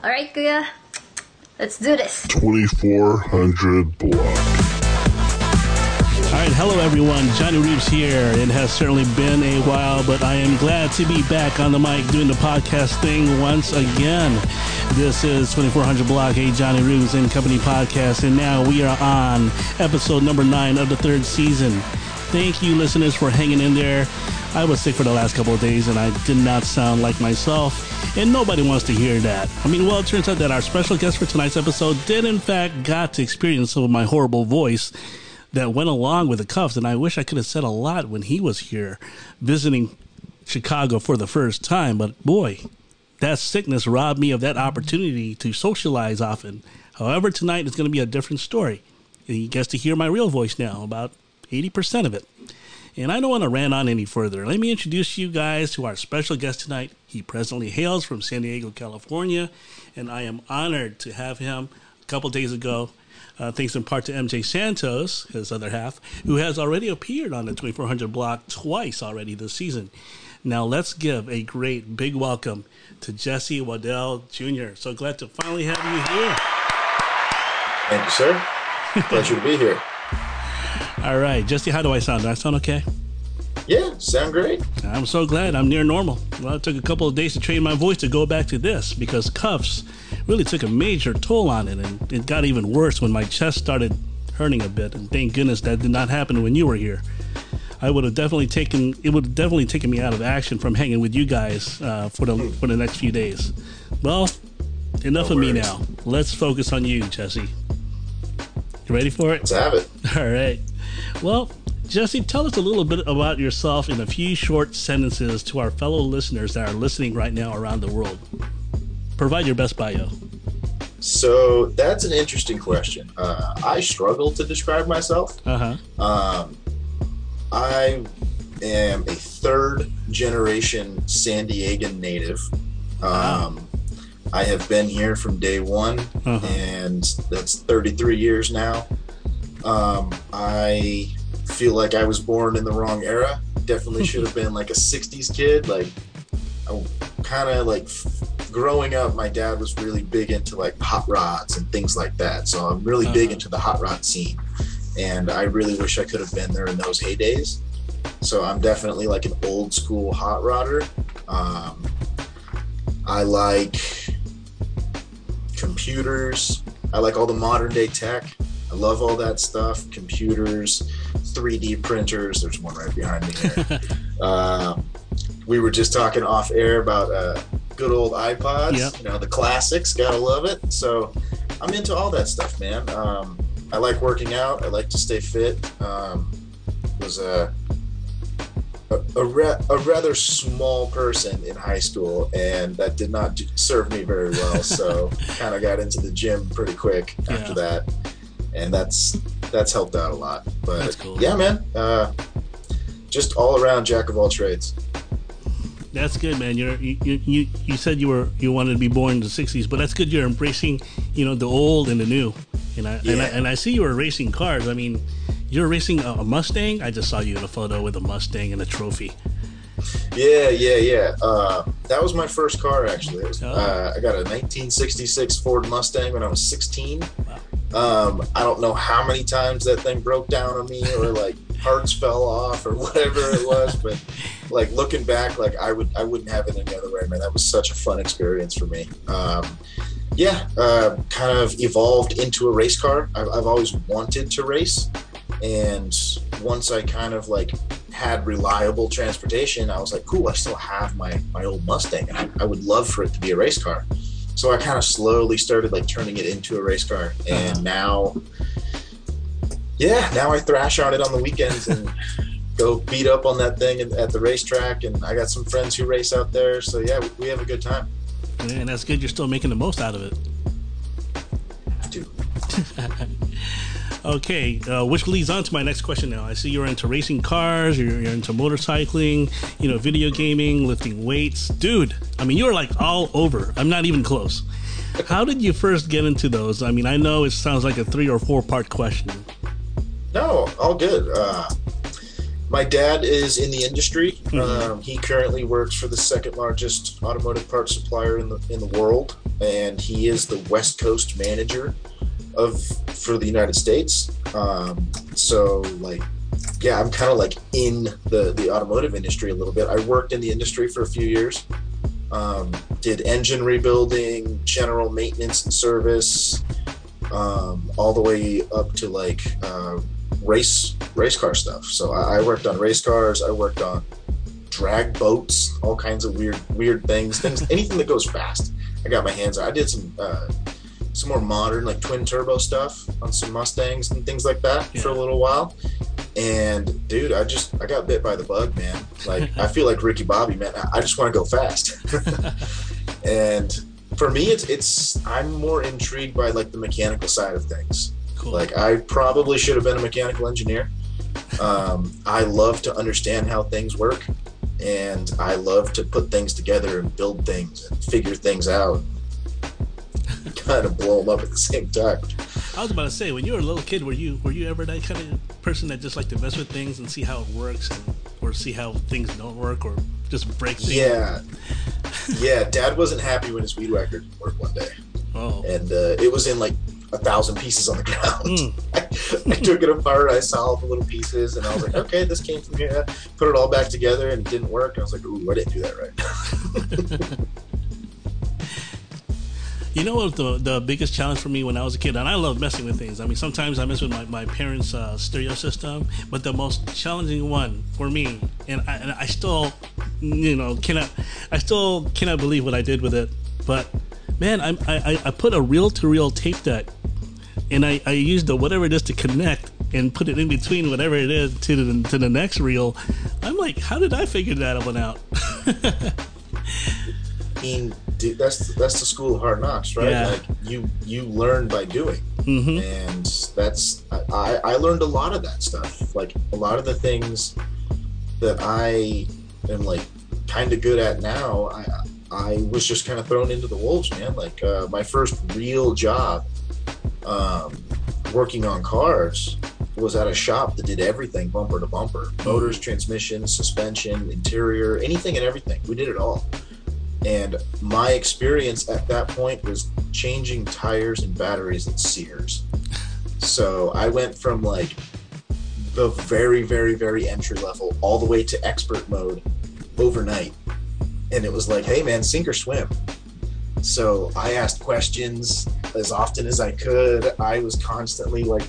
All right, Kuya. Let's do this. 2400 block. All right, hello everyone. Johnny Roobs here. It has certainly been a while, but I am glad to be back on the mic doing the podcast thing once again. This is 2400 Block, a Johnny Roobs and Company podcast, and now we are on episode number nine of the third season. Thank you, listeners, for hanging in there. I was sick for the last couple of days and I did not sound like myself, and nobody wants to hear that. I mean, well, it turns out that our special guest for tonight's episode did, in fact, got to experience some of my horrible voice that went along with the cuffs, and I wish I could have said a lot when he was here visiting Chicago for the first time, but boy, that sickness robbed me of that opportunity to socialize often. However, tonight is going to be a different story. He gets to hear my real voice now, about 80% of it. And I don't want to rant on any further. Let me introduce you guys to our special guest tonight. He presently hails from San Diego, California, and I am honored to have him a couple days ago. Uh, thanks in part to MJ Santos, his other half, who has already appeared on the 2400 block twice already this season. Now let's give a great big welcome to Jesse Waddell Jr. So glad to finally have you here. Thank you, sir. Pleasure to be here. All right, Jesse, how do I sound? Do I sound okay? Yeah, sound great. I'm so glad I'm near normal. Well, it took a couple of days to train my voice to go back to this because cuffs really took a major toll on it, and it got even worse when my chest started hurting a bit. And thank goodness that did not happen when you were here. I would have definitely taken it would have definitely taken me out of action from hanging with you guys uh, for the for the next few days. Well, enough No of me now. Let's focus on you, Jesse. You ready for it? Let's have it. All right. Well, Jesse, tell us a little bit about yourself in a few short sentences to our fellow listeners that are listening right now around the world. Provide your best bio. So that's an interesting question. Uh, I struggle to describe myself. Uh huh. Um, I am a third generation San Diegan native. Um, I have been here from day one, Uh-huh. and that's 33 years now. Um, I feel like I was born in the wrong era. Definitely should have been like a 60s kid. Like, I kind of like growing up, my dad was really big into like hot rods and things like that. So I'm really big Uh-huh. into the hot rod scene. And I really wish I could have been there in those heydays. So I'm definitely like an old school hot rodder. Um, I like computers. I like all the modern day tech. I love all that stuff. Computers, 3D printers. There's one right behind me here. um, we were just talking off air about uh, good old iPods. Yep. You know, the classics. Gotta love it. So I'm into all that stuff, man. Um, I like working out. I like to stay fit. Um, was a a, a, ra- a rather small person in high school, and that did not do- serve me very well. So, kind of got into the gym pretty quick after Yeah. that, and that's that's helped out a lot. But cool. yeah, man, uh, just all around jack of all trades. That's good, man. You're you, you you said you were you wanted to be born in the '60s, but that's good. You're embracing, you know, the old and the new. And I and I, and I see you were racing cars. I mean, you're racing a, a Mustang. I just saw you in a photo with a Mustang and a trophy. Yeah, yeah, yeah. Uh, that was my first car, actually. Was, Oh. uh, I got a 1966 Ford Mustang when I was 16. Um, I don't know how many times that thing broke down on me, or like parts fell off, or whatever it was. But like looking back, like I would, I wouldn't have it any other way, man. That was such a fun experience for me. Um, yeah, uh, kind of evolved into a race car. I've, I've always wanted to race, and once I kind of like had reliable transportation, I was like, cool, I still have my my old Mustang, and I, I would love for it to be a race car. So I kind of slowly started like turning it into a race car, and Uh-huh. now, yeah, now I thrash on it on the weekends and go beat up on that thing at- the racetrack. And I got some friends who race out there, so yeah, we, we have a good time. And that's good. You're still making the most out of it. Dude. Okay, uh, which leads on to my next question. Now, I see you're into racing cars. You're, you're into motorcycling. You know, video gaming, lifting weights, dude. I mean, you're like all over. I'm not even close. How did you first get into those? I mean, I know it sounds like a three or four part question. No, all good. Uh, My dad is in the industry. Um, he currently works for the second largest automotive parts supplier in the in the world, and he is the West Coast manager of for the United States. Um, so like, yeah, I'm kind of like in the the automotive industry a little bit. I worked in the industry for a few years. Um, did engine rebuilding, general maintenance and service, um, all the way up to like uh, race race car stuff. So I, I worked on race cars. I worked on drag boats, all kinds of weird weird things, things anything that goes fast. I got my hands. on. I did some uh, some more modern like twin turbo stuff on some Mustangs and things like that for a little while. And dude, I just I got bit by the bug, man. Like I feel like Ricky Bobby, man. I- I just want to go fast. and for me, it's it's I'm more intrigued by like the mechanical side of things. Cool. Like I probably should have been a mechanical engineer. Um, I love to understand how things work, and I love to put things together and build things and figure things out. kind of blow them up at the same time. I was about to say, when you were a little kid, were you were you ever that kind of person that just like to mess with things and see how it works, and, or see how things don't work, or just break things? Yeah, yeah. Dad wasn't happy when his weed whacker didn't work one day, Oh, and uh, it was in like a thousand pieces on the ground. Mm. I took it apart. I saw all the little pieces, and I was like, "Okay, this came from here." Put it all back together, and it didn't work. I was like, "Ooh, I didn't do that right." You know what the the biggest challenge for me when I was a kid, and I love messing with things. I mean, sometimes I mess with my, my parents' uh, stereo system, but the most challenging one for me, and I, and I still, you know, cannot, I still cannot believe what I did with it. But man, I I, I put a reel to reel tape deck, and I I used the whatever it is to connect and put it in between whatever it is to the to the next reel. I'm like, how did I figure that one out? I mean, dude, that's that's the school of hard knocks, right? Yeah. Like you you learn by doing, hmm and that's I I learned a lot of that stuff. Like a lot of the things that I am like kind of good at now. I I was just kind of thrown into the wolves, man. Like uh, my first real job, um, working on cars, was at a shop that did everything bumper to bumper motors, transmission, suspension, interior, anything and everything. We did it all. And my experience at that point was changing tires and batteries at Sears. So I went from like the very, very, very entry level all the way to expert mode overnight. And it was like, hey man, sink or swim. So I asked questions as often as I could. I was constantly like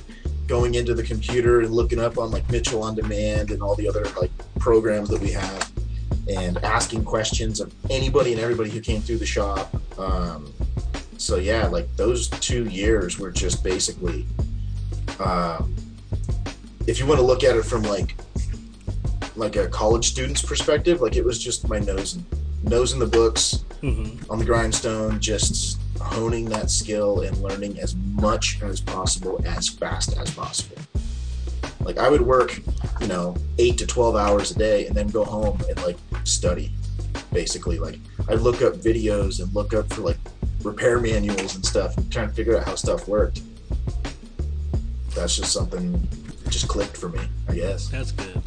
going into the computer and looking up on like Mitchell on Demand and all the other like programs that we have and asking questions of anybody and everybody who came through the shop. Um, so yeah, like those two years were just basically, um, if you want to look at it from like like a college student's perspective, like it was just my nose nose in the books hmm on the grindstone, just honing that skill and learning as much as possible as fast as possible. Like I would work, you know, eight to twelve hours a day and then go home and like study. Basically, like I'd look up videos and look up for like repair manuals and stuff and trying to figure out how stuff worked. That's just something that just clicked for me, I guess. That's good.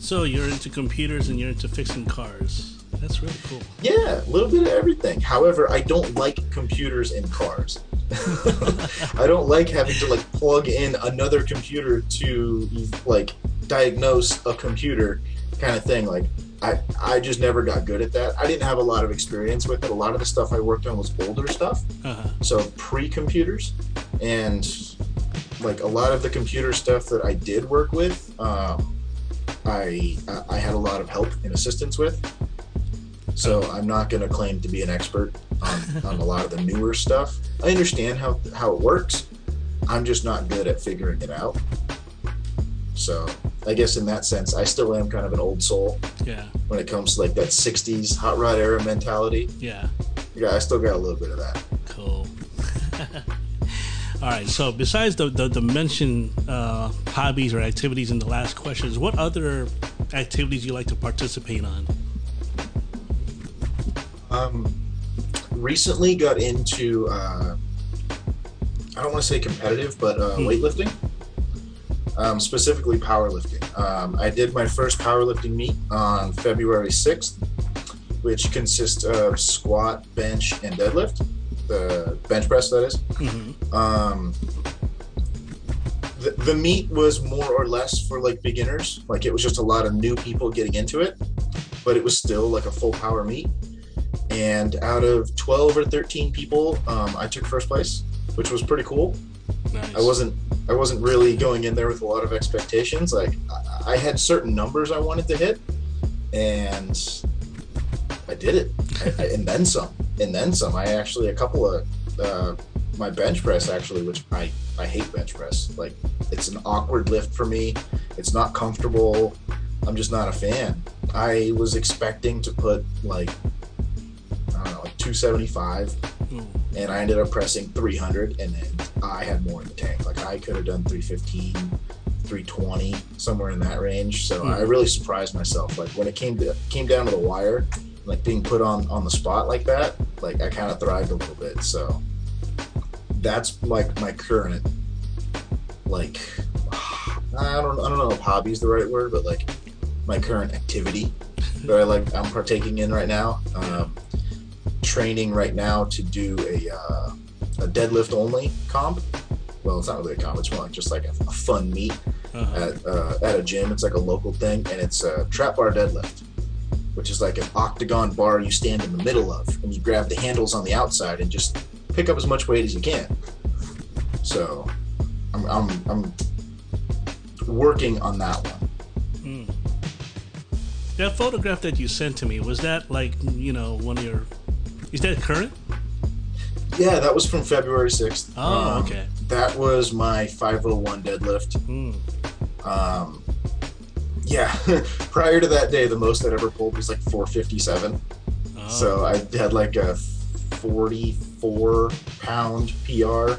So you're into computers and you're into fixing cars. That's really cool. Yeah, a little bit of everything. However, I don't like computers and cars. I don't like having to like plug in another computer to like diagnose a computer kind of thing. Like I I just never got good at that. I didn't have a lot of experience with it. A lot of the stuff I worked on was older stuff. Uh-huh. So pre-computers and like a lot of the computer stuff that I did work with, um, I I had a lot of help and assistance with. So I'm not going to claim to be an expert on, on a lot of the newer stuff. I understand how how it works. I'm just not good at figuring it out. So I guess in that sense, I still am kind of an old soul Yeah. when it comes to like that '60s hot rod era mentality. Yeah. Yeah, I still got a little bit of that. Cool. All right. So besides the the, the mentioned uh, hobbies or activities in the last questions, what other activities you like to participate on? Um, recently got into uh, I don't want to say competitive, but uh, Hmm. weightlifting. um, specifically powerlifting. Um, I did my first powerlifting meet on February 6th, which consists of squat, bench, and deadlift. The bench press, that is. Mm-hmm. Um, the, the meet was more or less for like beginners. Like it was just a lot of new people getting into it, but it was still like a full power meet. And out of 12 or 13 people, um, I took first place, which was pretty cool. Nice. I wasn't I wasn't really going in there with a lot of expectations. Like I, I had certain numbers I wanted to hit, and I did it, I, I, and then some, and then some. I actually a couple of uh, my bench press actually, which I I hate bench press. Like it's an awkward lift for me. It's not comfortable. I'm just not a fan. I was expecting to put like 275 Ooh. and I ended up pressing 300, and then I had more in the tank. Like I could have done 315, 320, somewhere in that range. So Hmm. I really surprised myself. Like when it came to came down to the wire, like being put on on the spot like that, like I kind of thrived a little bit. So that's like my current like I don't I don't know if hobby is the right word, but like my current activity that I like I'm partaking in right now. Um, training right now to do a uh, a deadlift only comp. Well, it's not really a comp. It's more like just like a, a fun meet Uh-huh. at uh, at a gym. It's like a local thing, and it's a trap bar deadlift, which is like an octagon bar you stand in the middle of, and you grab the handles on the outside and just pick up as much weight as you can. So, I'm I'm, I'm working on that one. Mm. That photograph that you sent to me was that like you know one of your? Is that current? Yeah, that was from February sixth. Oh, okay. That was my 501 deadlift. Mm. Um, yeah, prior to that day, the most I'd ever pulled was like 457. Oh. So I had like a 44 pound PR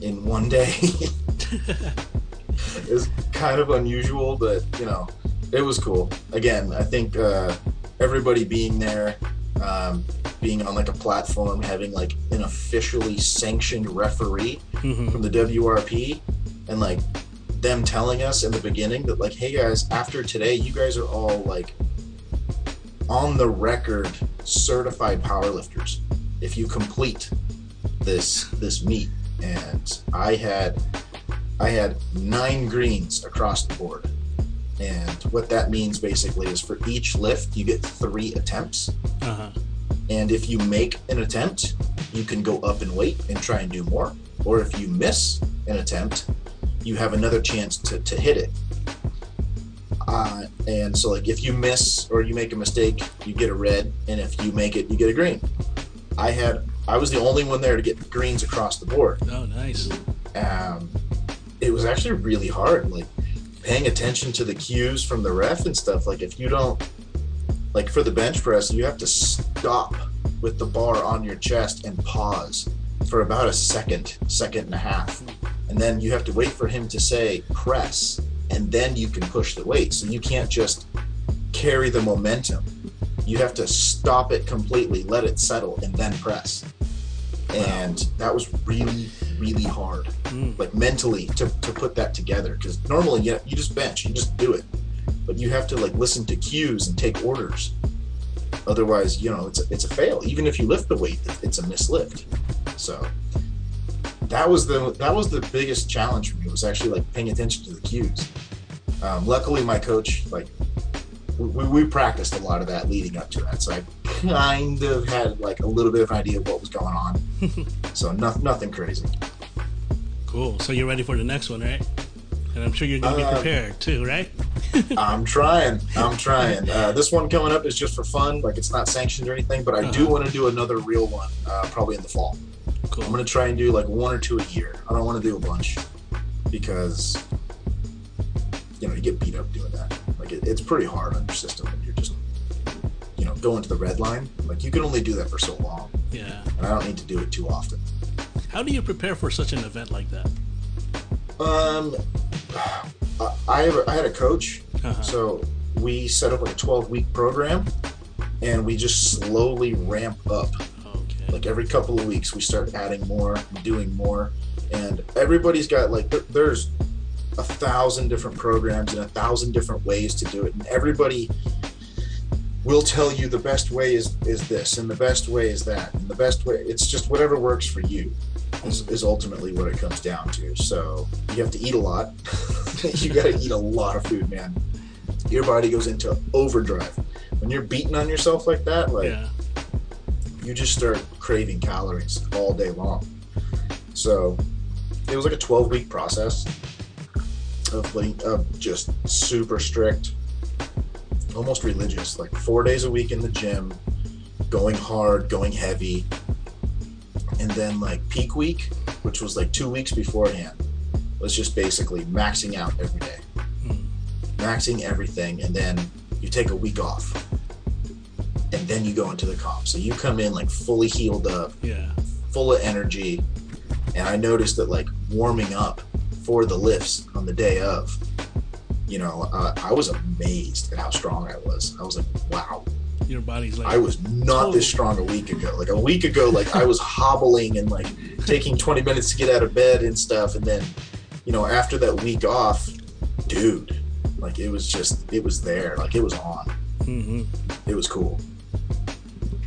in one day. it was kind of unusual, but you know, it was cool. Again, I think uh, everybody being there, um, being on like a platform, having like an officially sanctioned referee Mhm. from the WRP, and like them telling us in the beginning that like, hey guys, after today, you guys are all like on the record certified powerlifters if you complete this this meet. And I had I had nine greens across the board. And what that means basically is for each lift you get three attempts. Uh-huh. And if you make an attempt, you can go up in weight and try and do more. Or if you miss an attempt, you have another chance to, to hit it. Uh, and so, like, if you miss or you make a mistake, you get a red, and if you make it, you get a green. I had, I was the only one there to get greens across the board. Oh, nice. Um, it was actually really hard, like paying attention to the cues from the ref and stuff. Like, if you don't, like, for the bench press, you have to stop with the bar on your chest and pause for about a second, second and a half. And then you have to wait for him to say press, and then you can push the weight. So you can't just carry the momentum. You have to stop it completely, let it settle, and then press. And that was really, really hard, Mm. like mentally, to, to put that together. Because normally, yeah, you just bench, you just do it, but you have to like listen to cues and take orders. Otherwise, you know, it's a, it's a fail. Even if you lift the weight, it's a mislift. So that was the that was the biggest challenge for me was actually like paying attention to the cues. Um, luckily, my coach like we, we practiced a lot of that leading up to that, so I kind of had like a little bit of an idea of what was going on. so no, nothing crazy. Cool. So you're ready for the next one, right? And I'm sure you're gonna be Uh, prepared too, right? I'm trying. I'm trying. Uh, this one coming up is just for fun. Like it's not sanctioned or anything, but I do Uh-huh. want to do another real one, uh, probably in the fall. Cool. I'm gonna try and do like one or two a year. I don't want to do a bunch because you know you get beat up doing that. Like it, it's pretty hard on your system when you're just you know going to the red line. Like you can only do that for so long, yeah. and I don't need to do it too often. How do you prepare for such an event like that? Um, I- I have a, I had a coach, Uh-huh. so we set up like a 12 week program, and we just slowly ramp up. Okay. like every couple of weeks we start adding more doing more and everybody's got like there, there's a thousand different programs and a thousand different ways to do it, and everybody will tell you the best way is is this, and the best way is that, and the best way. It's just whatever works for you. Is, mm. is ultimately what it comes down to. So you have to eat a lot. you got to eat a lot of food, man. Your body goes into overdrive when you're beating on yourself like that. Like Yeah. you just start craving calories all day long. So it was like a 12 week process of of just super strict, almost religious, like four days a week in the gym, going hard, going heavy. And then like peak week, which was like two weeks beforehand, was just basically maxing out every day. Maxing everything, and then you take a week off and then you go into the comp. So you come in like fully healed up, Yeah. full of energy. And I noticed that like warming up for the lifts on the day of, you know, uh, I was amazed at how strong I was. I was like, wow, Your body's like I was not this strong a week ago. Like a week ago, like I was hobbling and like taking 20 minutes to get out of bed and stuff. And then, you know, after that week off, dude, like it was just, it was there. Like it was on. hmm It was cool.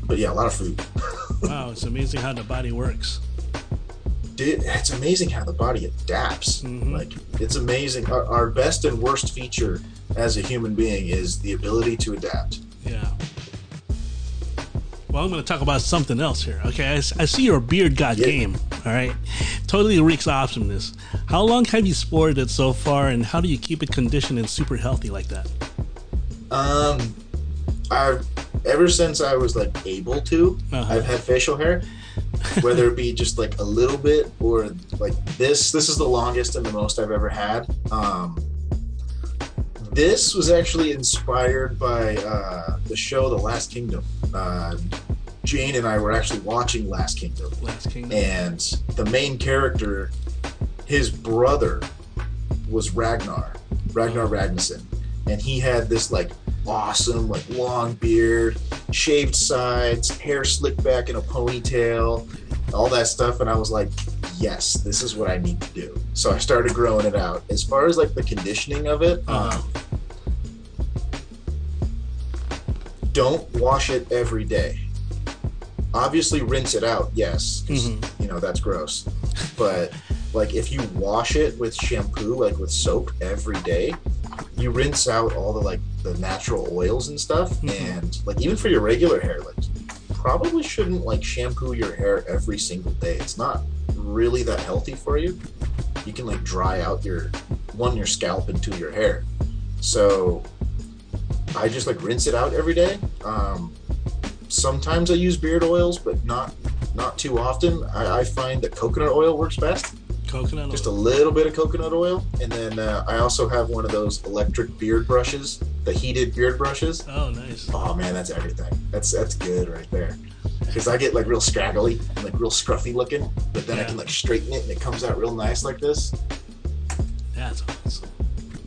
But yeah, a lot of food. Wow, it's amazing how the body works. Dude, it's amazing how the body adapts. Mhm. Like it's amazing. Our, our best and worst feature as a human being is the ability to adapt. Yeah. Well, I'm going to talk about something else here. Okay, I see your beard got Yeah. game. All right, totally reeks awesomeness. How long have you sported it so far, and how do you keep it conditioned and super healthy like that? Um, I've ever since I was like able to, Uh-huh. I've had facial hair, whether it be just like a little bit or like this. This is the longest and the most I've ever had. Um, this was actually inspired by uh, the show The Last Kingdom. Uh, Jane and I were actually watching Last Kingdom, Last Kingdom. and the main character, his brother, was Ragnar, Ragnar Ragnarsson, and he had this like awesome like long beard, shaved sides, hair slicked back in a ponytail, all that stuff, and I was like, yes, this is what I need to do. So I started growing it out. As far as like the conditioning of it, Uh-huh. um, don't wash it every day. Obviously, rinse it out, yes, Mhm. you know that's gross. But like if you wash it with shampoo, like with soap every day, you rinse out all the like the natural oils and stuff. Mhm. And like even for your regular hair, like you probably shouldn't like shampoo your hair every single day. It's not really that healthy for you. You can like dry out your one your scalp and two your hair. So I just like rinse it out every day. Um, sometimes I use beard oils, but not not too often. I, I find that coconut oil works best. Coconut. Just a little bit of coconut oil, and then uh, I also have one of those electric beard brushes, the heated beard brushes. Oh, nice. Oh man, that's everything. That's that's good right there. Because I get like real scraggly, and, like real scruffy looking, but then I can like straighten it, and it comes out real nice like this. That's awesome.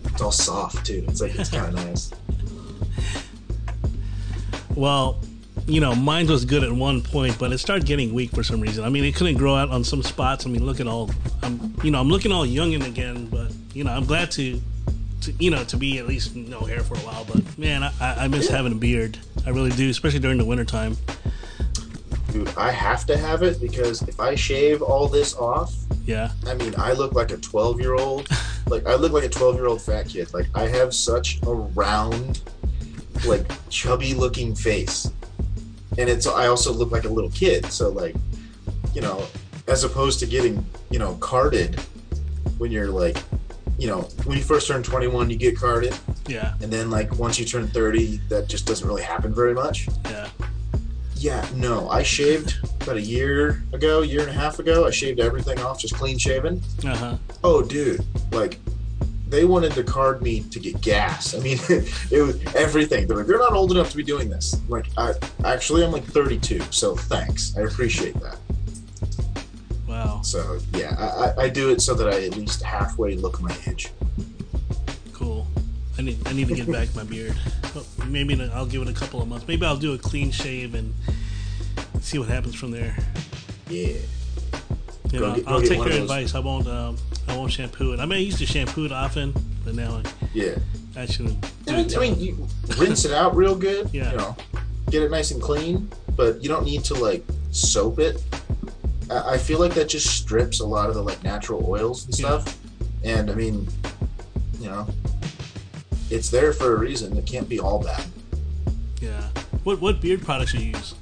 It's all soft too. It's like it's kind of nice. Well, you know, mine was good at one point, but it started getting weak for some reason. I mean, it couldn't grow out on some spots. I mean, look at all, I'm, you know, I'm looking all youngin again, but you know, I'm glad to, to, you know, to be at least no hair for a while. But man, I, I miss having a beard. I really do, especially during the wintertime. Dude, I have to have it because if I shave all this off, Yeah, I mean, I look like a 12 year old. Like, I look like a 12 year old fat kid. Like, I have such a round, like, chubby looking face. And it's, I also look like a little kid. So, like, you know, as opposed to getting, you know, carded when you're like, you know, when you first turn 21, you get carded. yeah, And then, like, once you turn 30, that just doesn't really happen very much. yeah. Yeah, no, I shaved about a year ago, year and a half ago. I shaved everything off, just clean shaven. Uh huh. Oh, dude, like they wanted to card me to get gas. I mean, it was everything. They're like, you're not old enough to be doing this. I'm like, I actually, I'm like 32, so thanks. I appreciate that. Wow, So yeah, I, I, do it so that I at least halfway look my age. cool. I need, I need to get back my beard. Well, Maybe I'll give it a couple of months. Maybe I'll do a clean shave and see what happens from there. Yeah. You Go go I'll take your advice. I won't. Um, I won't shampoo it. I mean, I used to shampoo it often, but now Yeah. I, I shouldn't. do I mean, I mean, you rinse it out real good. Yeah. You know, get it nice and clean, but you don't need to like soap it. I, I feel like that just strips a lot of the like natural oils and Yeah. stuff. And I mean, you know, it's there for a reason. It can't be all bad. yeah. What what beard products do you use?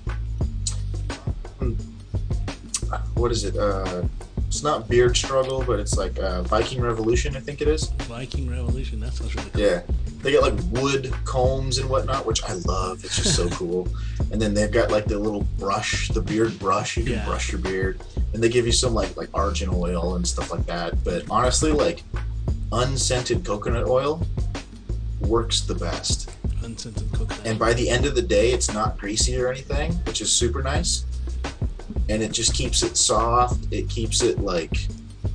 What is it? Uh, it's not Beard Struggle, but it's like uh, Viking Revolution, I think it is. Viking Revolution. That sounds really cool. Yeah. They got like wood combs and whatnot, which I love. It's just so cool. And then they've got like the little brush, the beard brush. You can Yeah. brush your beard, and they give you some like like argan oil and stuff like that. But honestly, like unscented coconut oil works the best. Unscented coconut. And by the end of the day, it's not greasy or anything, which is super nice. And it just keeps it soft. It keeps it like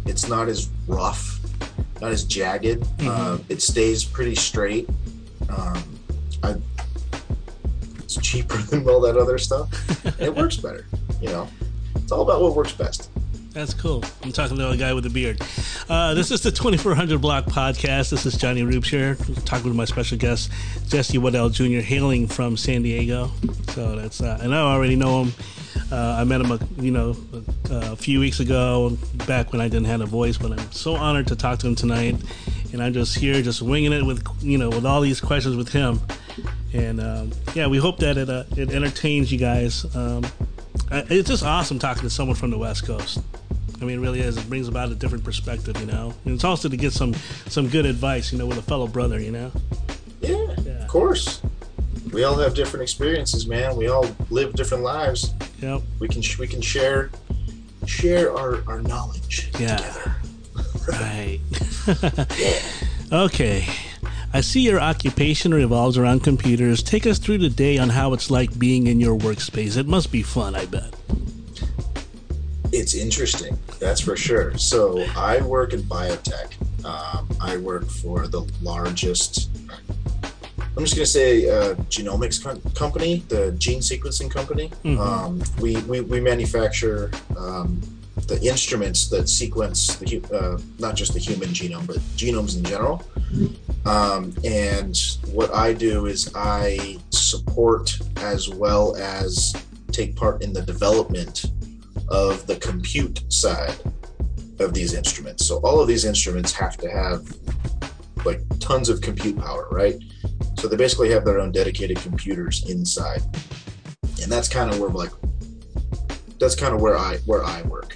it's not as rough, not as jagged. Mhm. Um, it stays pretty straight. Um, I, it's cheaper than all that other stuff. It works better. You know, it's all about what works best. That's cool. I'm talking to a guy with a beard. Uh, this is the 2400 Block Podcast. This is Johnny Roobs here, talking with my special guest, Jesse Waddell Jr., hailing from San Diego. So that's, uh, and I already know him. Uh, I met him, a, you know, a, a few weeks ago, back when I didn't have a voice. But I'm so honored to talk to him tonight, and I'm just here, just winging it with, you know, with all these questions with him. And um, yeah, we hope that it uh, it entertains you guys. Um, it's just awesome talking to someone from the West Coast. I mean, it really is. It brings about a different perspective, you know. And it's also to get some some good advice, you know, with a fellow brother, you know. Yeah, Yeah. of course. We all have different experiences, man. We all live different lives. Yep. We can we can share share our, our knowledge Yeah. together. Right. okay. I see your occupation revolves around computers. Take us through the day on how it's like being in your workspace. It must be fun, I bet. It's interesting, that's for sure. So I work in biotech. Um, I work for the largest. I'm just gonna say uh, genomics com- company, the gene sequencing company. Mhm. Um, we, we we manufacture um, the instruments that sequence the uh, not just the human genome, but genomes in general. Um, and what I do is I support as well as take part in the development of the compute side of these instruments. So all of these instruments have to have like tons of compute power, right? So they basically have their own dedicated computers inside. And that's kind of where like that's kind of where I where I work.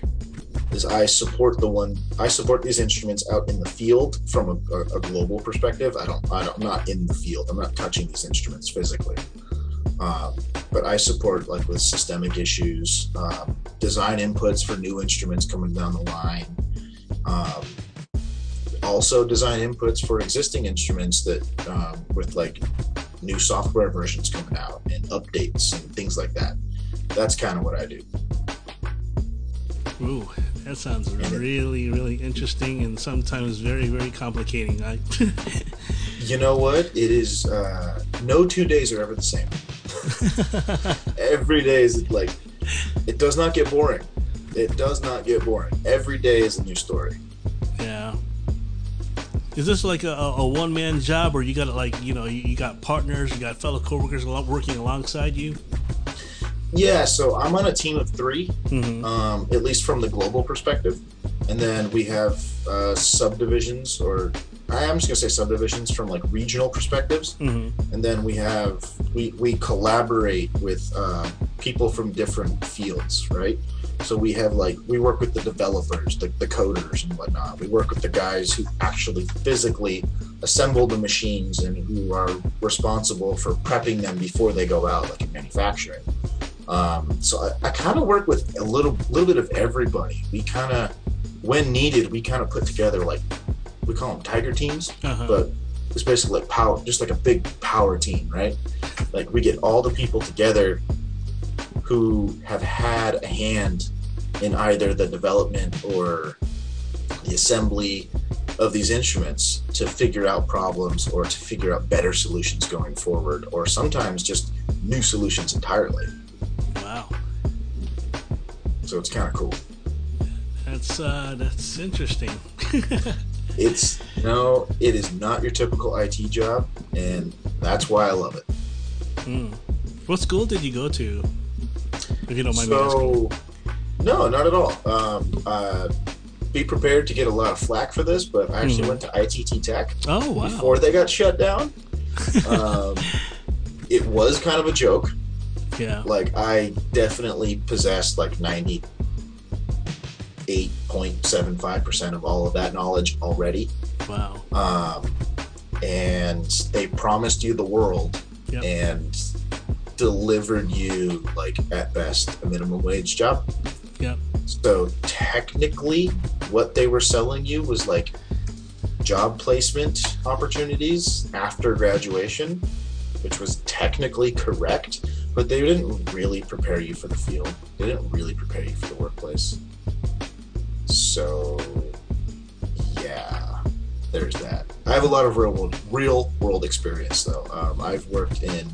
Is I support the one I support these instruments out in the field from a, a, global perspective. I don't, I don't I'm not in the field. I'm not touching these instruments physically. Um, but I support like with systemic issues, um, design inputs for new instruments coming down the line. Um, also design inputs for existing instruments that um, with like new software versions coming out and updates and things like that. That's kind of what I do. Ooh, that sounds really, really interesting and sometimes very, very complicating. I, You know what? It is uh, no two days are ever the same. Every day is like it does not get boring. It does not get boring. Every day is a new story. yeah. Is this like a, a one man job, or you got like you know you, got partners, you got fellow coworkers working alongside you? Yeah, so I'm on a team of 3 Mm-hmm. um, at least from the global perspective, and then we have uh, subdivisions, or I am just gonna say subdivisions from like regional perspectives. Mm-hmm. and then we have we we collaborate with uh, people from different fields right? So we have like we work with the developers the, the coders and whatnot. We work with the guys who actually physically assemble the machines and who are responsible for prepping them before they go out like in manufacturing. Um, so i, I kind of work with a little little bit of everybody. We kind of when needed we kind of put together like we call them tiger teams Uh-huh. but it's basically like power, just like a big power team, right? Like we get all the people together who have had a hand in either the development or the assembly of these instruments to figure out problems or to figure out better solutions going forward, or sometimes just new solutions entirely. wow, So it's kind of cool. that's uh, that's interesting. it's no, it is not your typical IT job, and that's why I love it. Mm. What school did you go to? If you don't mind. So, no, not at all. Um, uh, be prepared to get a lot of flack for this, but I actually Mhm. went to ITT Tech Oh wow. before they got shut down. um, it was kind of a joke. yeah. Like I definitely possessed like ninety eight point seven five percent of all of that knowledge already. Wow. Um, and they promised you the world Yep. and delivered you like at best a minimum wage job. Yep. So technically, what they were selling you was like job placement opportunities after graduation, which was technically correct, but they didn't really prepare you for the field. They didn't really prepare you for the workplace. So, yeah, there's that. I have a lot of real world, real world experience though. Um, I've worked in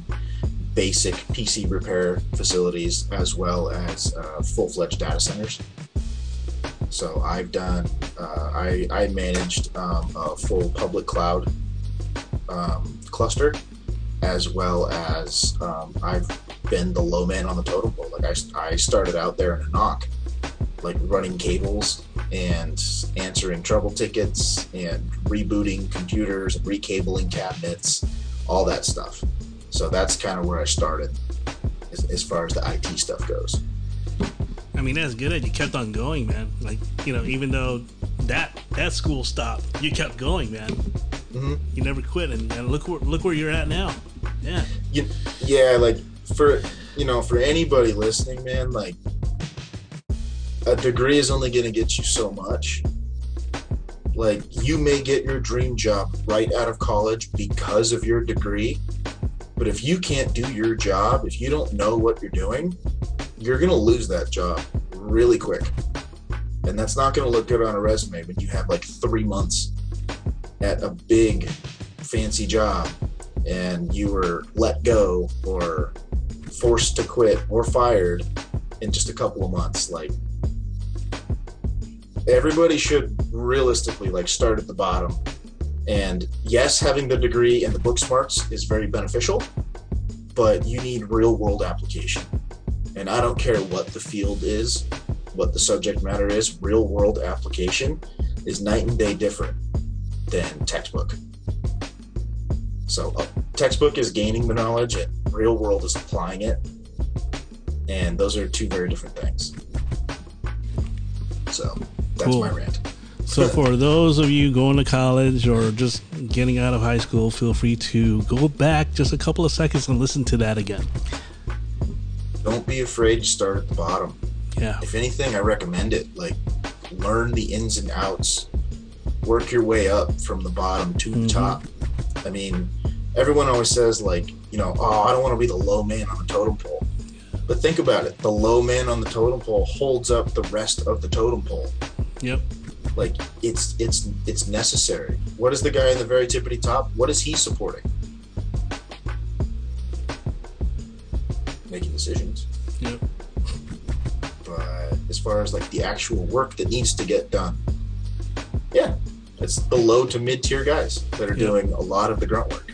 basic PC repair facilities as well as uh, full fledged data centers. So I've done, uh, I, I managed um, a full public cloud um, cluster as well as um, I've been the low man on the totem pole. Like I, I started out there in a NOC, like running cables and answering trouble tickets and rebooting computers and recabling cabinets, all that stuff. So that's kind of where I started as, as far as the IT stuff goes. I mean, that's good that you kept on going, man. Like, you know, even though that that school stopped, you kept going, man. Mhm. You never quit, and, and look where look where you're at now. Yeah. You, yeah, like for you know, for anybody listening, man, like a degree is only going to get you so much. Like you may get your dream job right out of college because of your degree, but if you can't do your job, if you don't know what you're doing, you're going to lose that job really quick. And that's not going to look good on a resume when you have like 3 months at a big fancy job and you were let go or forced to quit or fired in just a couple of months like everybody should realistically like start at the bottom and yes having the degree and the book smarts is very beneficial but you need real world application and i don't care what the field is what the subject matter is real world application is night and day different than textbook so a textbook is gaining the knowledge and real world is applying it. And those are two very different things. So that's Cool. my rant. So for those of you going to college or just getting out of high school, feel free to go back just a couple of seconds and listen to that again. Don't be afraid to start at the bottom. Yeah. If anything, I recommend it. Like learn the ins and outs. Work your way up from the bottom to Mhm. the top. I mean, everyone always says like, you know, oh, I don't want to be the low man on the totem pole. But think about it. The low man on the totem pole holds up the rest of the totem pole. Yep. like it's it's it's necessary what is the guy in the very tippity top what is he supporting making decisions Yep. but as far as like the actual work that needs to get done yeah it's the low to mid tier guys that are Yeah. doing a lot of the grunt work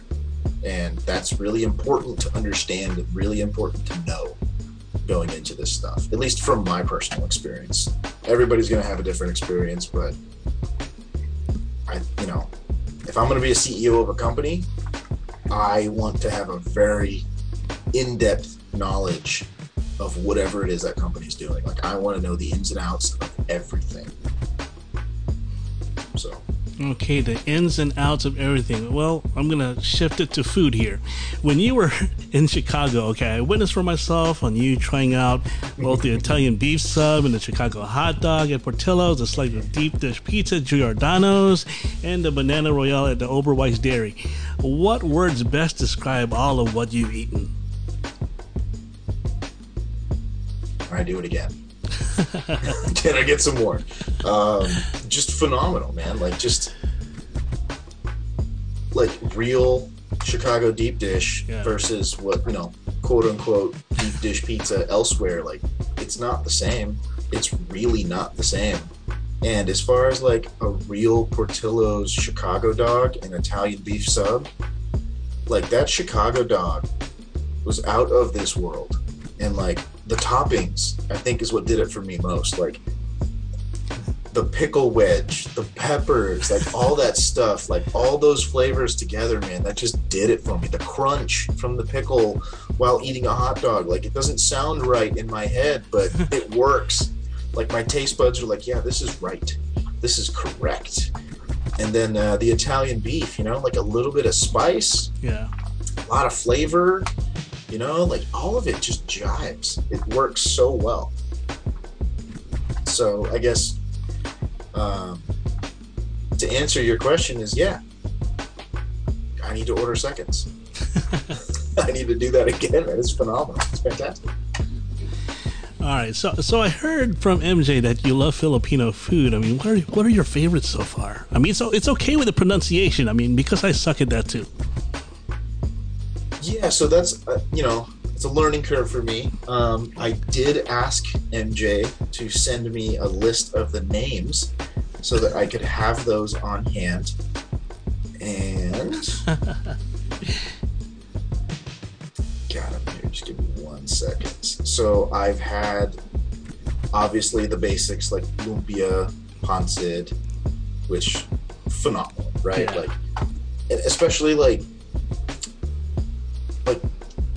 and that's really important to understand and really important to know going into this stuff at least from my personal experience. Everybody's going to have a different experience but i you know if i'm going to be a ceo of a company i want to have a very in-depth knowledge of whatever it is that company's doing. Like i want to know the ins and outs of everything Okay, the ins and outs of everything. Well, I'm gonna shift it to food here. When you were in Chicago, okay, I witnessed for myself on you trying out both the Italian beef sub and the Chicago hot dog at Portillo's, the slice of deep dish pizza at Giordano's, and the banana royale at the Oberweis Dairy. What words best describe all of what you've eaten? I do it again. Can I get some more? Um, just phenomenal, man. Like just like real Chicago deep dish Yeah. versus what you know, quote unquote deep dish pizza elsewhere. Like it's not the same. It's really not the same. And as far as like a real Portillo's Chicago dog and Italian beef sub, like that Chicago dog was out of this world. And like the toppings, I think is what did it for me most. Like the pickle wedge, the peppers, like all that stuff, like all those flavors together, man, that just did it for me. The crunch from the pickle while eating a hot dog, like it doesn't sound right in my head, but it works. Like my taste buds are like, yeah, this is right. This is correct. And then uh, the Italian beef, you know, like a little bit of spice, Yeah. a lot of flavor, you know, like all of it just jives. It works so well. So I guess um, to answer your question is yeah, I need to order seconds. I need to do that again, man. It's phenomenal. It's fantastic. All right. So so I heard from MJ that you love Filipino food. I mean, what are what are your favorites so far? I mean, so it's okay with the pronunciation. I mean, because I suck at that too. Yeah, so that's uh, you know it's a learning curve for me. Um, I did ask MJ to send me a list of the names so that I could have those on hand. And got him here. Just give me one second. So I've had obviously the basics like lumpia, pancit, which phenomenal, right? Yeah. Like, especially like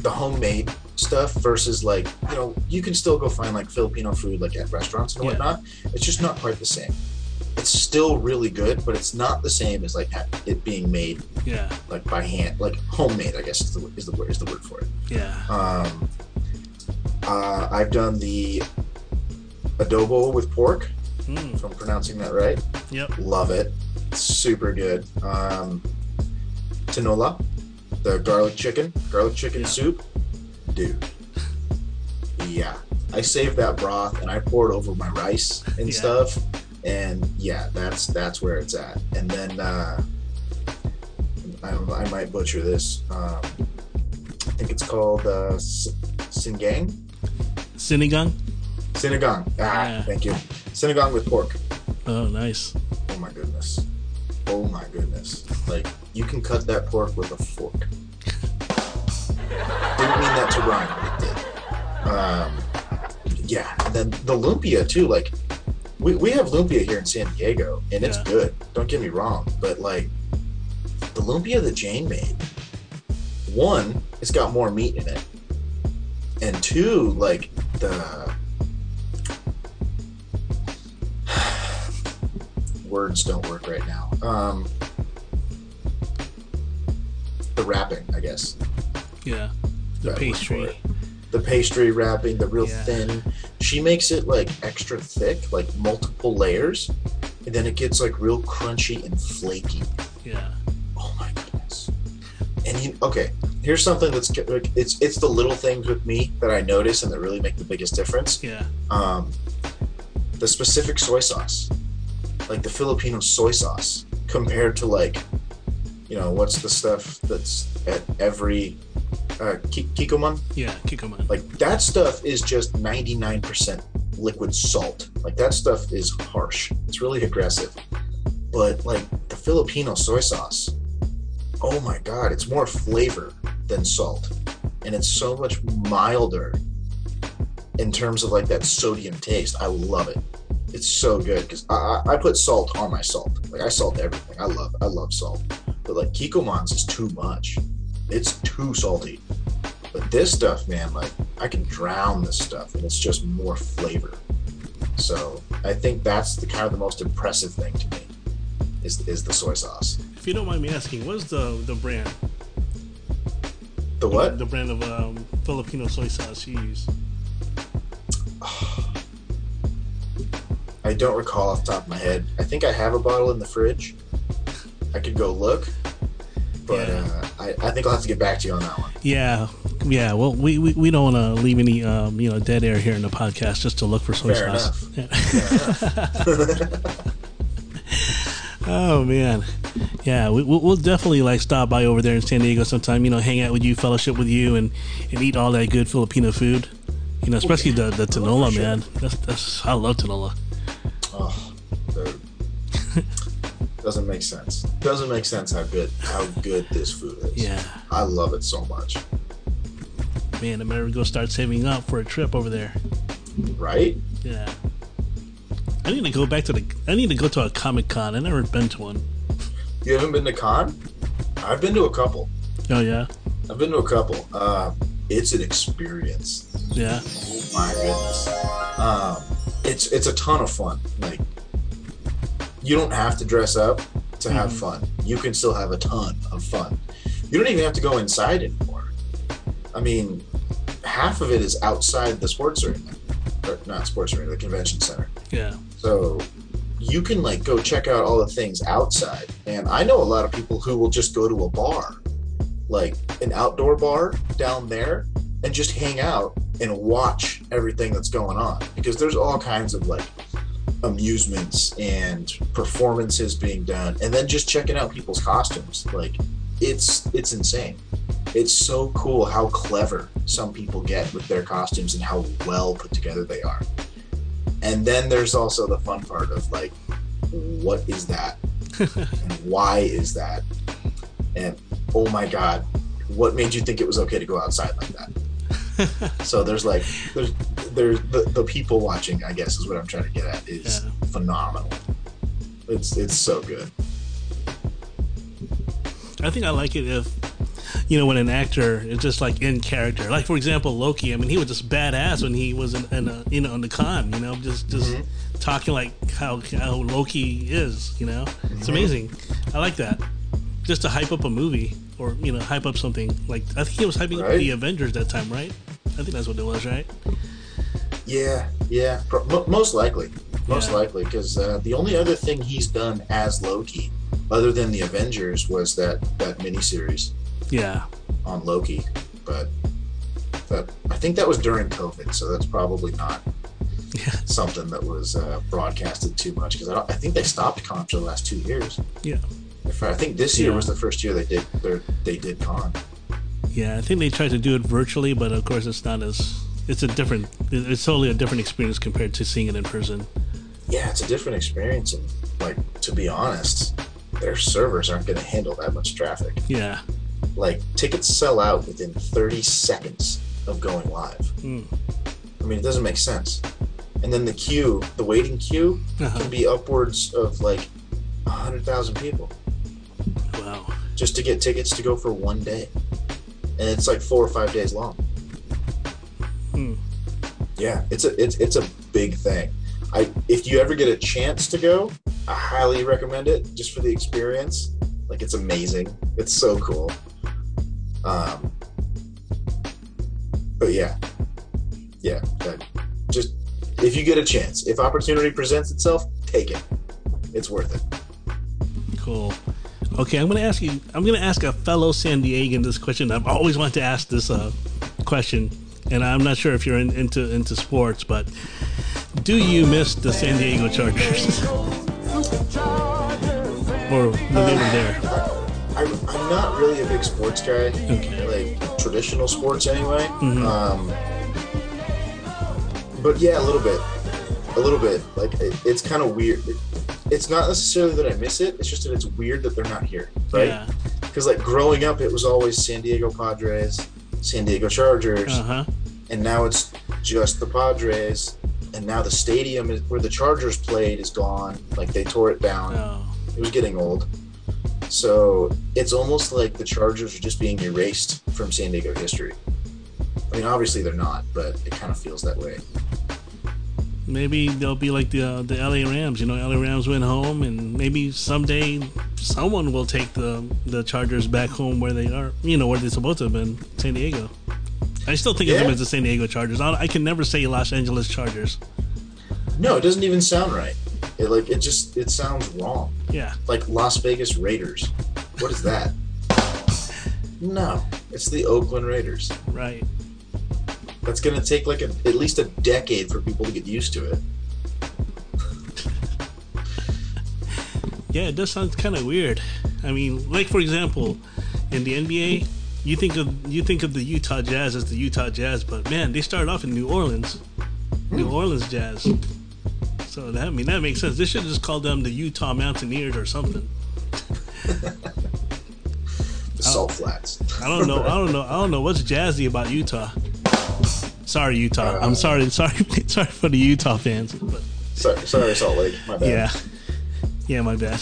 the homemade stuff versus like you know you can still go find like Filipino food like at restaurants and Yeah. whatnot. It's just not quite the same. It's still really good, but it's not the same as like it being made Yeah. like by hand, like homemade. I guess is the is the word is the word for it. Yeah. Um, uh, I've done the adobo with pork. Mm, If I'm pronouncing that right, yep. love it. Super good. Um, tinola, the garlic chicken, garlic chicken Yeah. soup, dude. Yeah, I saved that broth and I poured over my rice and Yeah. stuff, and yeah, that's that's where it's at. And then uh, I, I might butcher this. Um, I think it's called uh, Singang. Sinigang. Sinigang. Ah, Yeah. thank you. Sinigang with pork. Oh, nice. Oh my goodness. Oh my goodness. Like, you can cut that pork with a fork. Didn't mean that to rhyme, but it did. Um, yeah, and then the lumpia, too. Like, we, we have lumpia here in San Diego, and it's Yeah. good. Don't get me wrong. But, like, the lumpia that Jane made, one, it's got more meat in it. And two, like, the words don't work right now. Um, the wrapping, I guess. Yeah. The That word for pastry. The pastry wrapping, the real Yeah. thin. She makes it like extra thick, like multiple layers, and then it gets like real crunchy and flaky. Yeah. Oh my goodness. And you okay? Here's something that's like, it's it's the little things with me that I notice and that really make the biggest difference. Yeah. um, the specific soy sauce, like the Filipino soy sauce, compared to like, you know, what's the stuff that's at every uh, ki- kikkoman? Yeah. Kikkoman. Like that stuff is just 99% liquid salt. Like that stuff is harsh. It's really aggressive. But like the Filipino soy sauce, oh my god, it's more flavor than salt. And it's so much milder in terms of like that sodium taste. I love it. It's so good because I, I I put salt on my salt. Like I salt everything. I love I love salt. But like Kikkoman's is too much. It's too salty. But this stuff, man, like I can drown this stuff, and it's just more flavor. So I think that's the kind of the most impressive thing to me is is the soy sauce. If you don't mind me asking, what's the the brand? The what? The brand of um, Filipino soy sauce you use. I don't recall off the top of my head. I think I have a bottle in the fridge. I could go look, but Yeah. uh, I, I think I'll have to get back to you on that one. Yeah, yeah. Well, we, we, we don't want to leave any um, you know dead air here in the podcast just to look for soy Fair sauce. oh man, yeah. We, we'll we'll definitely like stop by over there in San Diego sometime. You know, hang out with you, fellowship with you, and and eat all that good Filipino food. You know, especially the the tinola, sure. man. That's that's I love tinola. Oh, Dude. Doesn't make sense. Doesn't make sense how good how good this food is. Yeah, I love it so much. man, I better go start saving up for a trip over there. Right? Yeah, I need to go back to the. I need to go to a Comic Con. I've never been to one. You haven't been to con? I've been to a couple. Oh yeah, I've been to a couple. Uh, it's an experience. yeah, Oh my goodness. Um, it's it's a ton of fun. Like you don't have to dress up to have mm-hmm. fun. You can still have a ton of fun. You don't even have to go inside anymore. I mean, half of it is outside the sports arena, or not sports arena, the convention center. yeah. So you can like go check out all the things outside. And I know a lot of people who will just go to a bar, like an outdoor bar down there, and just hang out and watch everything that's going on because there's all kinds of like amusements and performances being done and then just checking out people's costumes. Like it's it's insane. It's so cool how clever some people get with their costumes and how well put together they are. And then there's also the fun part of like what is that? And why is that? And oh my god what made you think it was okay to go outside like that so there's like there's there's the, the people watching i guess is what i'm trying to get at is Yeah. phenomenal it's it's so good I think I like it if you know when an actor is just like in character. Like for example, Loki. I mean, he was just badass when he was in, in a, you know on the con. You know, just just mm-hmm. talking like how how Loki is. You know, it's mm-hmm. amazing. I like that. Just to hype up a movie or you know hype up something. Like I think he was hyping up the Avengers that time, right? I think that's what it was, right? yeah yeah pro- mo- most likely most Yeah. likely because uh, the only other thing he's done as loki other than the avengers was that that miniseries Yeah. on loki but that i think that was during covid so that's probably not Yeah. something that was uh, broadcasted too much because I, I think they stopped con for the last two years Yeah. I think this year Yeah. was the first year they did their, they did con. Yeah, I think they tried to do it virtually, but of course it's not as it's a different it's totally a different experience compared to seeing it in person. Yeah, it's a different experience, and like to be honest, their servers aren't going to handle that much traffic. Yeah. Like tickets sell out within 30 seconds of going live. Mm. I mean, it doesn't make sense. And then the queue, the waiting queue, Uh-huh. can be upwards of like 100,000 people Wow. just to get tickets to go for one day, and it's like four or five days long. Hmm. Yeah, it's a it's it's a big thing. I if you ever get a chance to go, I highly recommend it just for the experience. Like it's amazing. It's so cool. Um, but yeah, yeah. That, just if you get a chance, if opportunity presents itself, take it. It's worth it. Cool. Okay, I'm gonna ask you. I'm gonna ask a fellow San Diegan this question. I've always wanted to ask this uh, question, and I'm not sure if you're in, into into sports, but do you miss the San Diego Chargers, or when they were there? I, I'm not really a big sports guy, Okay. like traditional sports anyway. Mhm. Um, but yeah, a little bit, a little bit. Like it, it's kind of weird. It, it's not necessarily that I miss it. It's just that it's weird that they're not here, right? Yeah. Because like growing up, it was always San Diego Padres, San Diego Chargers, Uh huh. and now it's just the Padres. And now the stadium is, where the Chargers played is gone. Like they tore it down Oh. it was getting old. So it's almost like the Chargers are just being erased from San Diego history. I mean, obviously they're not, but it kind of feels that way. Maybe they'll be like the uh, the LA Rams. You know, LA Rams went home, and maybe someday someone will take the the Chargers back home where they are. You know, where they're supposed to have been, San Diego. I still think of them as the San Diego Chargers. I, I can never say Los Angeles Chargers. No, it doesn't even sound right. It like it just it sounds wrong. Yeah, Like Las Vegas Raiders. What is that? No, it's the Oakland Raiders. right. That's gonna take like a, at least a decade for people to get used to it. Yeah, it does sound kind of weird. I mean, like for example, in the NBA, you think of you think of the Utah Jazz as the Utah Jazz, but man, they started off in New Orleans, New hmm. Orleans Jazz. So that I mean that makes sense. They should just call them the Utah Mountaineers or something. The salt flats. I don't know. I don't know. I don't know what's jazzy about Utah. Sorry, Utah. I'm sorry. Sorry. Sorry for the Utah fans. But Sorry, sorry, Salt Lake. My bad. yeah, yeah, my bad.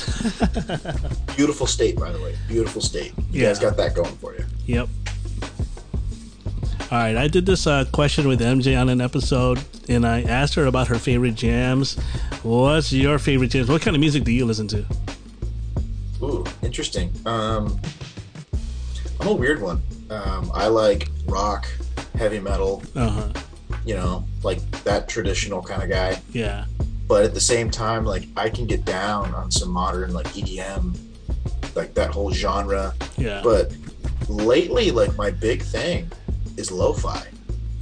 Beautiful state, by the way. Beautiful state. You Yeah. guys got that going for you. Yep. All right, I did this uh, question with MJ on an episode, and I asked her about her favorite jams. What's your favorite jams? What kind of music do you listen to? Ooh, interesting. Um, I'm a weird one. Um, I like rock, heavy metal. Uh huh. You know, like that traditional kind of guy. Yeah. But at the same time, like I can get down on some modern like EDM, like that whole genre. Yeah. But lately, like my big thing is lo-fi.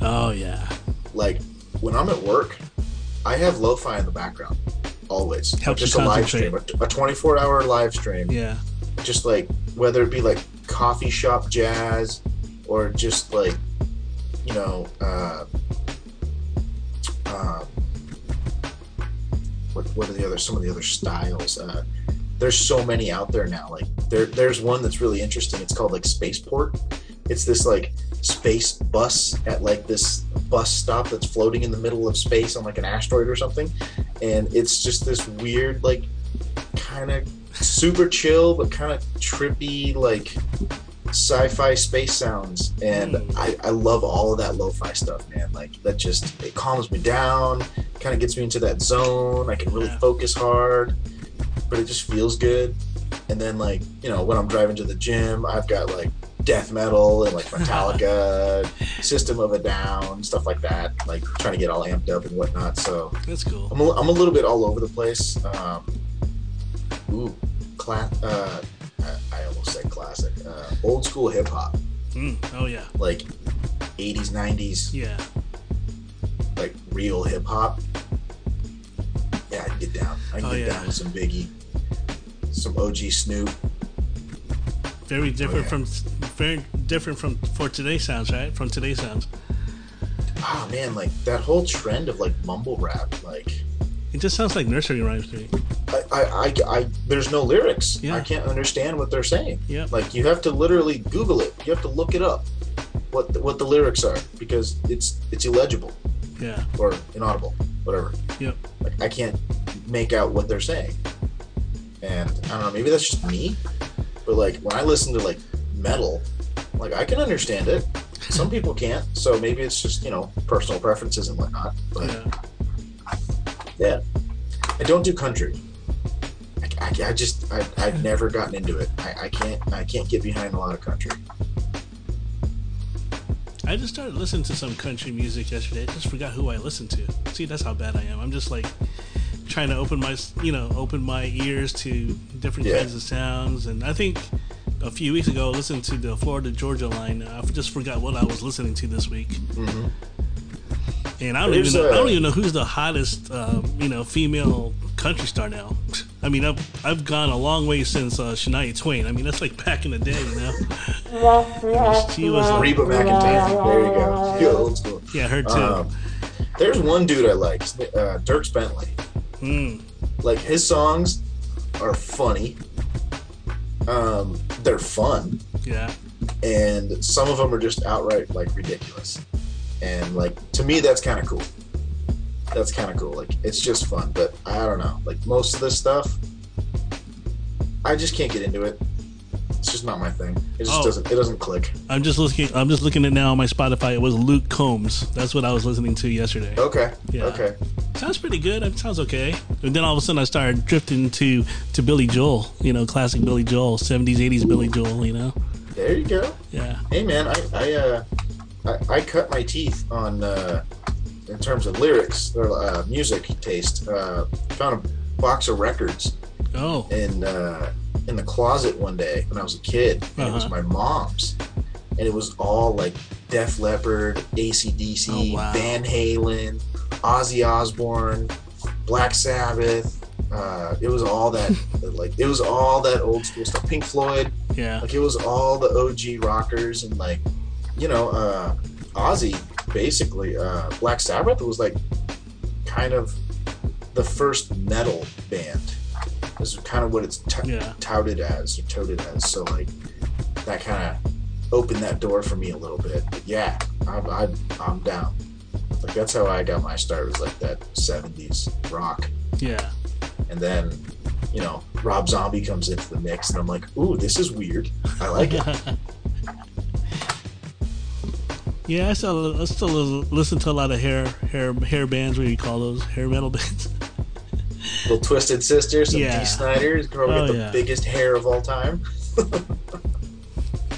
oh yeah. Like when I'm at work, I have lo-fi in the background always. Helps you just a live stream, a 24 hour live stream. Yeah. Just like whether it be like coffee shop jazz or just like you know uh, um, what what are the other some of the other styles? Uh, there's so many out there now. Like there there's one that's really interesting. It's called like Spaceport. It's this like space bus at like this bus stop that's floating in the middle of space on like an asteroid or something. And it's just this weird like kind of super chill but kind of trippy like sci-fi space sounds and Mm. I, I love all of that lo-fi stuff man like that just it calms me down kind of gets me into that zone i can really Yeah. focus hard but it just feels good and then like you know when i'm driving to the gym i've got like death metal and like metallica system of a down stuff like that like trying to get all amped up and whatnot so That's cool. I'm a, I'm a little bit all over the place. Um, ooh, cla- uh, I, I almost said classic. Uh, old school hip hop, Mm. Oh yeah. like 80s, 90s, Yeah. like real hip hop. Yeah, I can get down. I can Oh, get yeah. down with some Biggie, some OG Snoop. Very different yeah. from very different from for today's sounds, right? From today's sounds. Oh man, like that whole trend of like mumble rap. Like, It just sounds like nursery rhymes to me. I, I, I, I there's no lyrics. Yeah. I can't understand what they're saying. Yeah. Like you have to literally Google it. You have to look it up. What the, what the lyrics are because it's it's illegible Yeah. or inaudible, whatever. Yep. Like I can't make out what they're saying. And I don't know, maybe that's just me. But like when I listen to like metal, like I can understand it. Some people can't. So maybe it's just, you know, personal preferences and whatnot. But Yeah. yeah. I don't do country. I, I, just I, I've never gotten into it. I, I can't I can't get behind a lot of country. I just started listening to some country music yesterday. I just forgot who I listened to. See, that's how bad I am. I'm just like trying to open my, you know, open my ears to different Yeah. kinds of sounds. And I think a few weeks ago, I listened to the Florida Georgia line. I just forgot what I was listening to this week. Mhm. And I don't There's even know. I a- don't even know who's the hottest, um, you know, female country star now. I mean, I've I've gone a long way since uh, Shania Twain. I mean, that's like back in the day, you know. she was like, Reba McEntire. There you go. Yo, old school. yeah, her too. Um, there's one dude I like, uh, Dirk Bentley. Mm, Like his songs are funny. Um, they're fun, yeah, and some of them are just outright like ridiculous. And like to me, that's kind of cool. That's kind of cool. Like it's just fun, but I don't know. Like most of this stuff, I just can't get into it. It's just not my thing. It just Oh. doesn't. It doesn't click. I'm just looking. I'm just looking at now on my Spotify. It was Luke Combs. That's what I was listening to yesterday. Okay. Yeah. Okay. Sounds pretty good. It sounds okay. And then all of a sudden, I started drifting to to Billy Joel. You know, classic Billy Joel, 70s, 80s Billy Joel. You know, There you go. yeah. Hey man, I I uh, I, I cut my teeth on uh, in terms of lyrics or uh, music taste. Uh, found a box of records Oh, in uh, in the closet one day when I was a kid. And It was Uh-huh. my mom's, and it was all like Def Leppard, ACDC, Oh, wow. Van Halen, Ozzy Osbourne, Black Sabbath. Uh, it was all that like it was all that old school stuff. Pink Floyd. yeah. Like it was all the OG rockers and like, you know, uh, Ozzy basically. Uh, Black Sabbath was like kind of the first metal band. This is kind of what it's t- Yeah. touted as or touted as. So like that kind of opened that door for me a little bit. But yeah, I'm, I'm I'm down. Like that's how I got my start. Was like that '70s rock, Yeah. and then you know Rob Zombie comes into the mix, and I'm like, ooh, this is weird. I like it. Yeah, I still I still listen to a lot of hair hair hair bands. What do you call those? Hair metal bands. Little Twisted Sister, some Yeah. Dee Snider, he's probably Oh, the yeah. biggest hair of all time.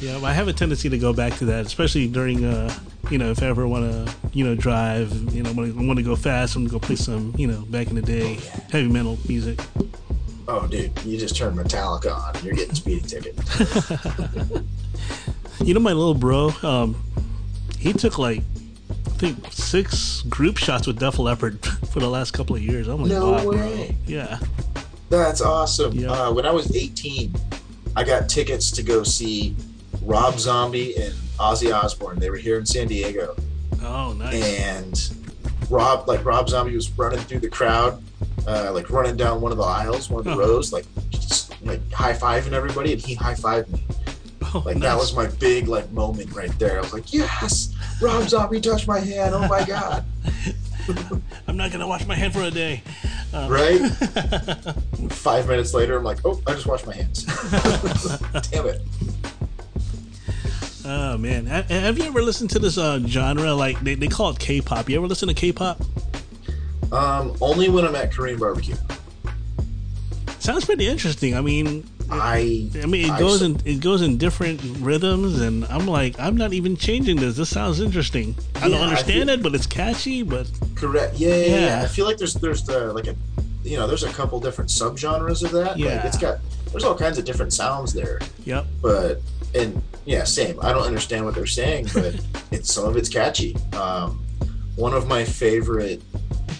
Yeah, I have a tendency to go back to that, especially during, uh, you know, if I ever want to, you know, drive, you know, want to want to go fast, I'm gonna go play some, you know, back in the day, heavy metal music. Oh, dude, you just turn Metallica on, you're getting a speeding ticket. You know, my little bro, um, he took like, I think six group shots with Def Leppard for the last couple of years. I'm like, No wow, bro. way. Yeah. That's awesome. Yeah. Uh, when I was 18, I got tickets to go see Rob Zombie and Ozzy Osbourne. They were here in San Diego, Oh, nice. and Rob, like Rob Zombie, was running through the crowd, uh, like running down one of the aisles, one of the Uh-huh. rows, like just like high fiving everybody, and he high fived me. oh, Like nice. that was my big like moment right there. I was like, yes, Rob Zombie touched my hand. Oh my god, I'm not gonna wash my hand for a day. right? Five minutes later, I'm like, oh, I just washed my hands. Damn it. Oh man, have you ever listened to this uh, genre? Like they, they call it K-pop. You ever listen to K-pop? Um, only when I'm at Korean barbecue. Sounds pretty interesting. I mean, I I mean, it I goes in it goes in different rhythms, and I'm like, I'm not even changing this. This sounds interesting. I don't Yeah, I understand feel- it, but it's catchy. But correct. Yeah, yeah, yeah. I feel like there's there's the like a you know there's a couple different subgenres of that. Yeah. Like it's got there's all kinds of different sounds there. yep, But and yeah, same. I don't understand what they're saying, but it's some of it's catchy. Um, one of my favorite.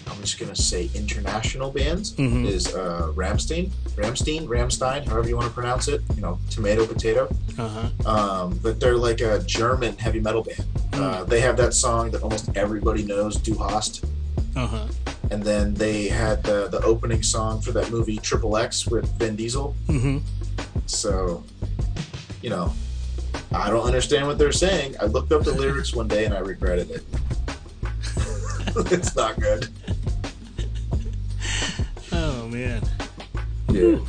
I'm just gonna say international bands Mhm. is uh, Rammstein, Rammstein, Rammstein, however you want to pronounce it. You know, tomato, potato. uh huh, um, but they're like a German heavy metal band. Uh, they have that song that almost everybody knows, Du Hast. uh huh. And then they had the, the opening song for that movie Triple X with Vin Diesel. hmm So, you know, I don't understand what they're saying. I looked up the lyrics one day and I regretted it. it's not good. Oh man, Yeah.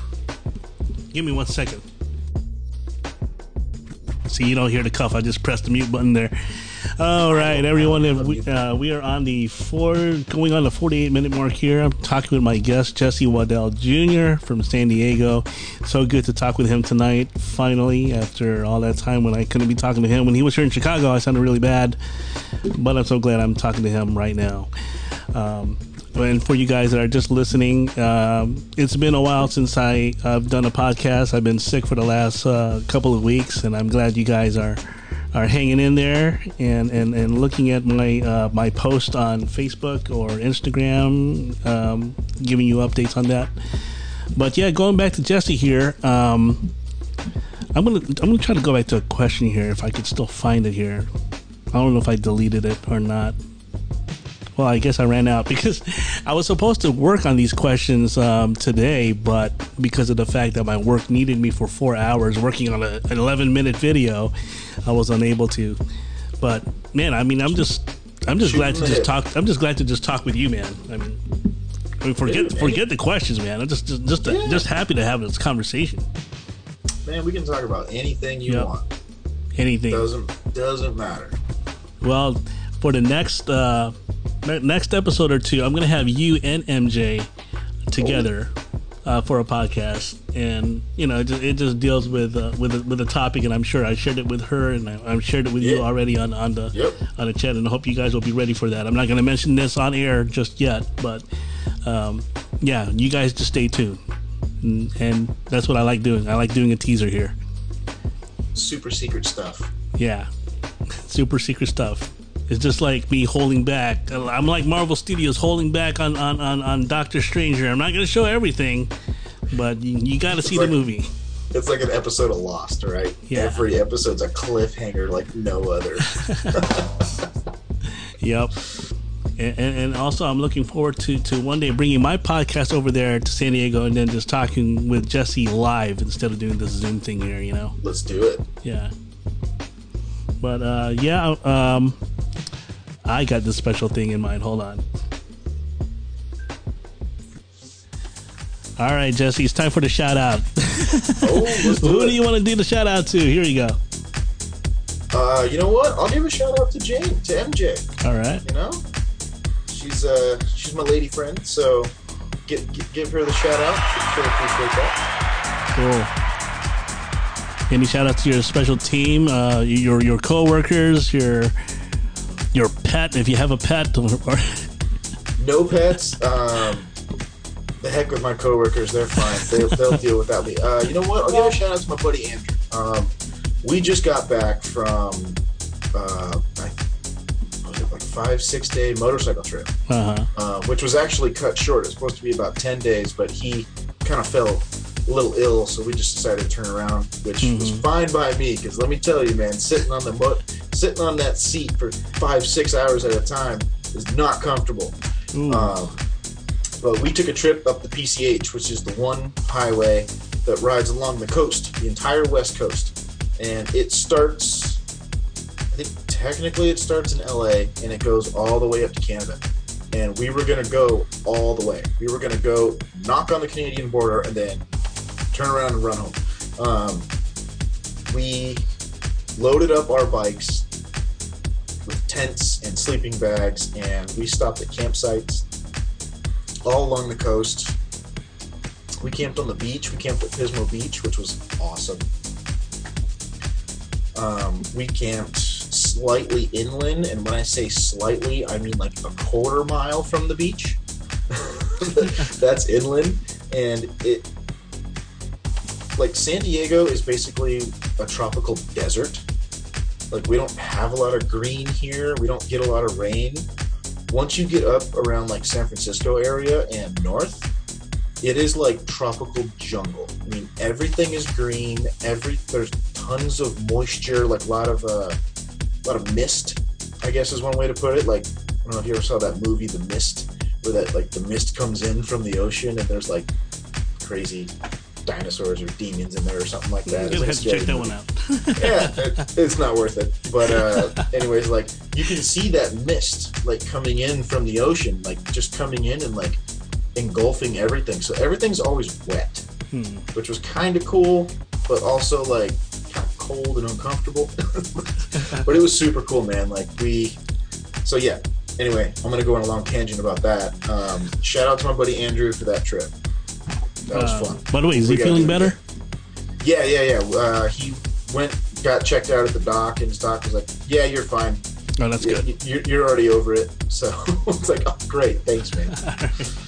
give me one second. See, you don't hear the cuff. I just pressed the mute button there. All right, everyone. We, uh, we are on the four, going on the 48 minute mark here. I'm talking with my guest, Jesse Waddell Jr. from San Diego. So good to talk with him tonight, finally, after all that time when I couldn't be talking to him. When he was here in Chicago, I sounded really bad, but I'm so glad I'm talking to him right now. Um, and for you guys that are just listening, um, it's been a while since I, I've done a podcast. I've been sick for the last uh, couple of weeks, and I'm glad you guys are are hanging in there and, and, and looking at my uh, my post on Facebook or Instagram, um, giving you updates on that. But yeah, going back to Jesse here, um, I'm gonna I'm gonna try to go back to a question here if I could still find it here. I don't know if I deleted it or not. Well, I guess I ran out because I was supposed to work on these questions um, today, but because of the fact that my work needed me for four hours working on a, an 11 minute video, I was unable to. But man, I mean, I'm just, I'm just Shoot glad to just talk. I'm just glad to just talk with you, man. I mean, I mean, forget forget the questions, man. I'm just just just, Yeah. just happy to have this conversation. Man, we can talk about anything you Yep. want. Anything. Doesn't doesn't matter. Well, for the next uh, next episode or two, I'm gonna have you and MJ together uh, for a podcast, and you know, it just, it just deals with uh, with a, with a topic, and I'm sure I shared it with her, and I, I've shared it with you already on on the Yep. on the chat, and I hope you guys will be ready for that. I'm not gonna mention this on air just yet, but um, yeah, you guys just stay tuned, and, and that's what I like doing. I like doing a teaser here. Super secret stuff. Yeah, super secret stuff. It's just like me holding back. I'm like Marvel Studios holding back on on on, on Doctor Stranger. I'm not going to show everything, but you, you got to see like- the movie. It's like an episode of Lost, right? Yeah. Every episode's a cliffhanger like no other. Yep. And, and, also, I'm looking forward to, to one day bringing my podcast over there to San Diego and then just talking with Jesse live instead of doing this Zoom thing here, you know? Let's do it. Yeah. But uh, yeah, um, I got this special thing in mind. Hold on. All right, Jesse, it's time for the shout out. Oh, do Who do you want to do the shout out to? Here you go. Uh, you know what? I'll give a shout out to Jane, to MJ. All right. You know, she's uh she's my lady friend, so get give her the shout out. She'll appreciate that. Cool. Any shout out to your special team, uh, your your coworkers, your your pet, if you have a pet, No pets. Um, the heck with my coworkers, they're fine. They'll, they'll deal without me. Uh, you know what? I'll give a shout out to my buddy Andrew. Um, we just got back from uh, I, was like five six day motorcycle trip. uh-huh. uh, which was actually cut short. It's supposed to be about 10 days, but he kind of fell a little ill, so we just decided to turn around, which was Mhm. fine by me. Because let me tell you, man, sitting on the mo- sitting on that seat for five, six hours at a time is not comfortable. Um, but we took a trip up the PCH, which is the one highway that rides along the coast, the entire west coast, and it starts. I think technically it starts in LA and it goes all the way up to Canada. And we were gonna go all the way. We were gonna go knock on the Canadian border and then turn around and run home. Um, we loaded up our bikes tents and sleeping bags, and we stopped at campsites all along the coast. We camped on the beach. We camped at Pismo Beach, which was awesome. Um, we camped slightly inland, and when I say slightly, I mean like a quarter mile from the beach. That's inland, and it like San Diego is basically a tropical desert. Like we don't have a lot of green here. We don't get a lot of rain. Once you get up around like San Francisco area and north, it is like tropical jungle. I mean, everything is green. Every there's tons of moisture, like a lot of uh, a lot of mist. I guess is one way to put it. Like I don't know if you ever saw that movie, The Mist, where that like the mist comes in from the ocean and there's like crazy dinosaurs or demons in there or something like that. You'll have to check that movie one out. yeah, it, it's not worth it. But uh, anyways, like you can see that mist like coming in from the ocean, like just coming in and like engulfing everything. So everything's always wet, Hmm. which was kind of cool, but also like kind of cold and uncomfortable. but it was super cool, man. Like we, so yeah. Anyway, I'm gonna go on a long tangent about that. Um, shout out to my buddy Andrew for that trip. That was Uh, fun. By the way, is We he feeling better? Yeah, yeah, yeah. Uh, he went, got checked out at the doc, and his doc was like, "Yeah, you're fine. Oh, that's You- good. you- You're, you're already over it." So it's like, "Oh, great, thanks, man."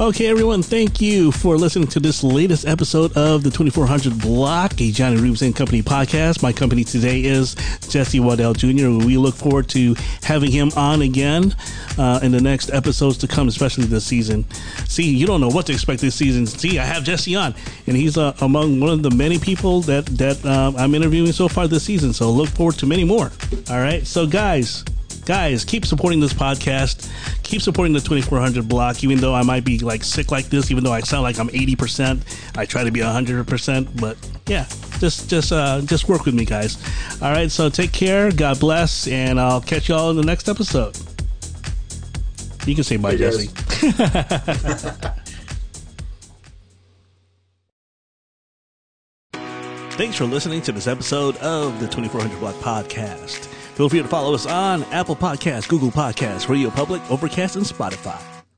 Okay, everyone, thank you for listening to this latest episode of the 2400 Block, a Johnny Roobs and Company podcast. My company today is Jesse Waddell Jr. We look forward to having him on again uh, in the next episodes to come, especially this season. See, you don't know what to expect this season. See, I have Jesse on, and he's uh, among one of the many people that that um, I'm interviewing so far this season. So look forward to many more. All right, so guys guys keep supporting this podcast. Keep supporting the 2400 block even though i might be like sick like this even though i sound like i'm 80% i try to be 100% but yeah just just uh just work with me guys. All right so take care god bless and i'll catch y'all in the next episode. You can say bye Hey, jesse. Thanks for listening to this episode of the 2400 Block Podcast. Feel free to follow us on Apple Podcasts, Google Podcasts, Radio Public, Overcast, and Spotify.